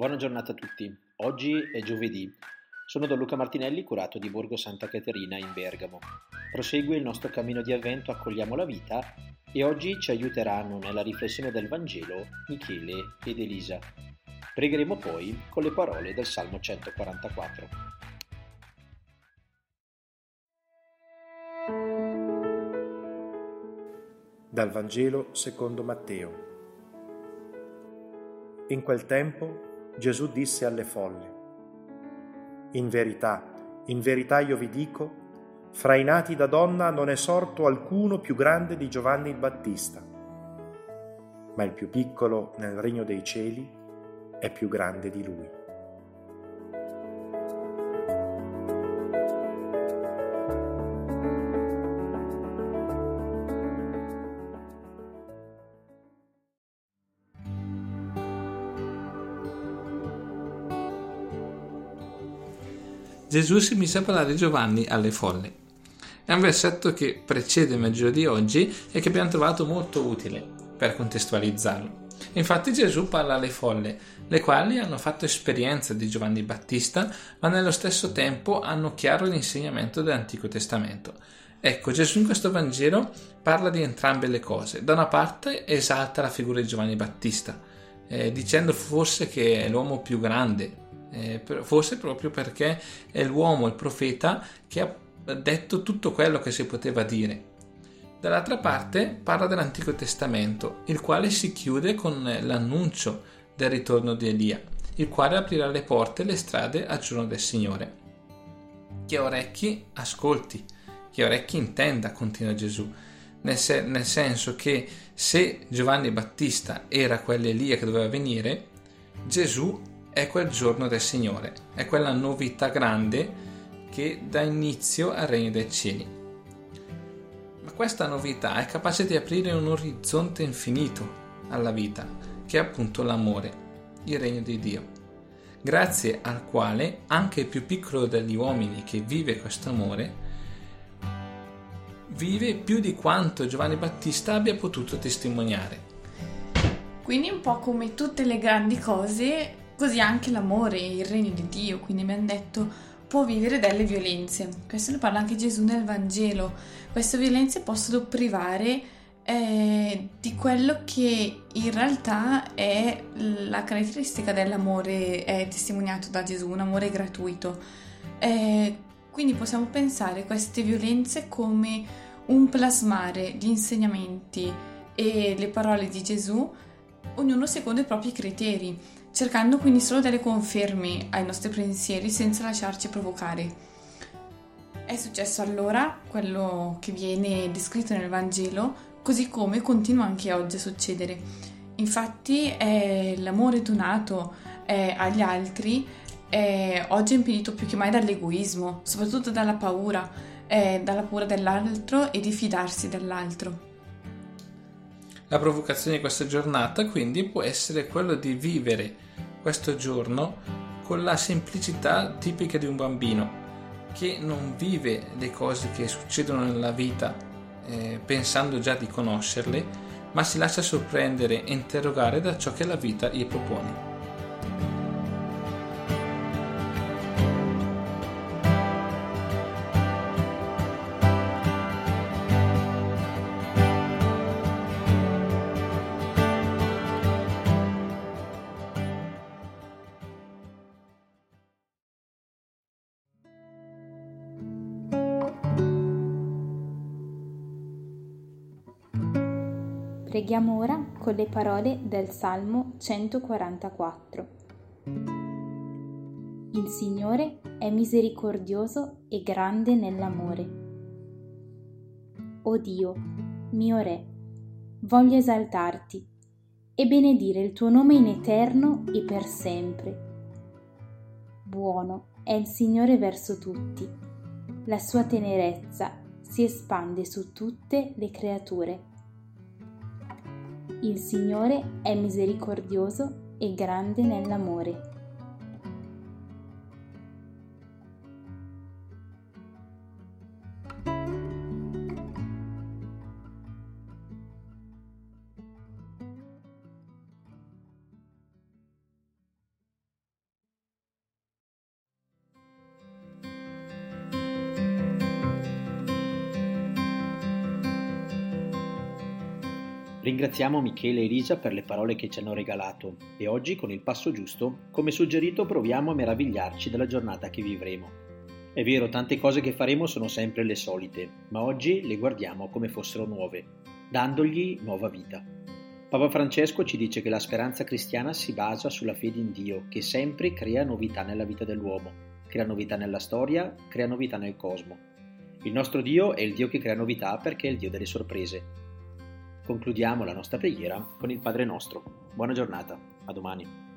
Buona giornata a tutti. Oggi è giovedì. Sono Don Luca Martinelli, curato di Borgo Santa Caterina in Bergamo. Prosegue il nostro cammino di avvento Accogliamo la vita e oggi ci aiuteranno nella riflessione del Vangelo Michele ed Elisa. Pregheremo poi con le parole del Salmo 144. Dal Vangelo secondo Matteo. In quel tempo Gesù disse alle folle, In verità, in verità io vi dico, fra i nati da donna non è sorto alcuno più grande di Giovanni il Battista, ma il più piccolo nel regno dei cieli è più grande di lui. Gesù si mise a parlare Giovanni alle folle. È un versetto che precede il Vangelo di oggi e che abbiamo trovato molto utile per contestualizzarlo. Infatti Gesù parla alle folle, le quali hanno fatto esperienza di Giovanni Battista, ma nello stesso tempo hanno chiaro l'insegnamento dell'Antico Testamento. Ecco, Gesù in questo Vangelo parla di entrambe le cose. Da una parte esalta la figura di Giovanni Battista, eh, dicendo forse che è l'uomo più grande, eh, forse proprio perché è l'uomo, il profeta, che ha detto tutto quello che si poteva dire. Dall'altra parte parla dell'Antico Testamento, il quale si chiude con l'annuncio del ritorno di Elia, il quale aprirà le porte e le strade al giorno del Signore. Chi ha orecchi, ascolti, chi ha orecchi intenda, continua Gesù, nel, se- nel senso che se Giovanni Battista era quell'Elia che doveva venire, Gesù è quel giorno del Signore, è quella novità grande che dà inizio al regno dei cieli. Ma questa novità è capace di aprire un orizzonte infinito alla vita, che è appunto l'amore, il regno di Dio, grazie al quale anche il più piccolo degli uomini che vive questo amore vive più di quanto Giovanni Battista abbia potuto testimoniare. Quindi un po' come tutte le grandi cose, Così anche l'amore, il regno di Dio, quindi mi hanno detto, può vivere delle violenze. Questo ne parla anche Gesù nel Vangelo. Queste violenze possono privare eh, di quello che in realtà è la caratteristica dell'amore è testimoniato da Gesù, un amore gratuito. Eh, quindi possiamo pensare queste violenze come un plasmare gli insegnamenti e le parole di Gesù, ognuno secondo i propri criteri cercando quindi solo delle conferme ai nostri pensieri senza lasciarci provocare. È successo allora quello che viene descritto nel Vangelo, così come continua anche oggi a succedere. Infatti è l'amore donato eh, agli altri è oggi impedito più che mai dall'egoismo, soprattutto dalla paura, eh, dalla paura dell'altro e di fidarsi dell'altro. La provocazione di questa giornata quindi può essere quello di vivere questo giorno con la semplicità tipica di un bambino che non vive le cose che succedono nella vita eh, pensando già di conoscerle, ma si lascia sorprendere e interrogare da ciò che la vita gli propone. Preghiamo ora con le parole del Salmo 144. Il Signore è misericordioso e grande nell'amore. O Dio, mio Re, voglio esaltarti e benedire il tuo nome in eterno e per sempre. Buono è il Signore verso tutti, la sua tenerezza si espande su tutte le creature. Il Signore è misericordioso e grande nell'amore. Ringraziamo Michele e Elisa per le parole che ci hanno regalato e oggi con il passo giusto, come suggerito, proviamo a meravigliarci della giornata che vivremo. È vero, tante cose che faremo sono sempre le solite, ma oggi le guardiamo come fossero nuove, dandogli nuova vita. Papa Francesco ci dice che la speranza cristiana si basa sulla fede in Dio, che sempre crea novità nella vita dell'uomo, crea novità nella storia, crea novità nel cosmo. Il nostro Dio è il Dio che crea novità perché è il Dio delle sorprese concludiamo la nostra preghiera con il Padre nostro. Buona giornata, a domani.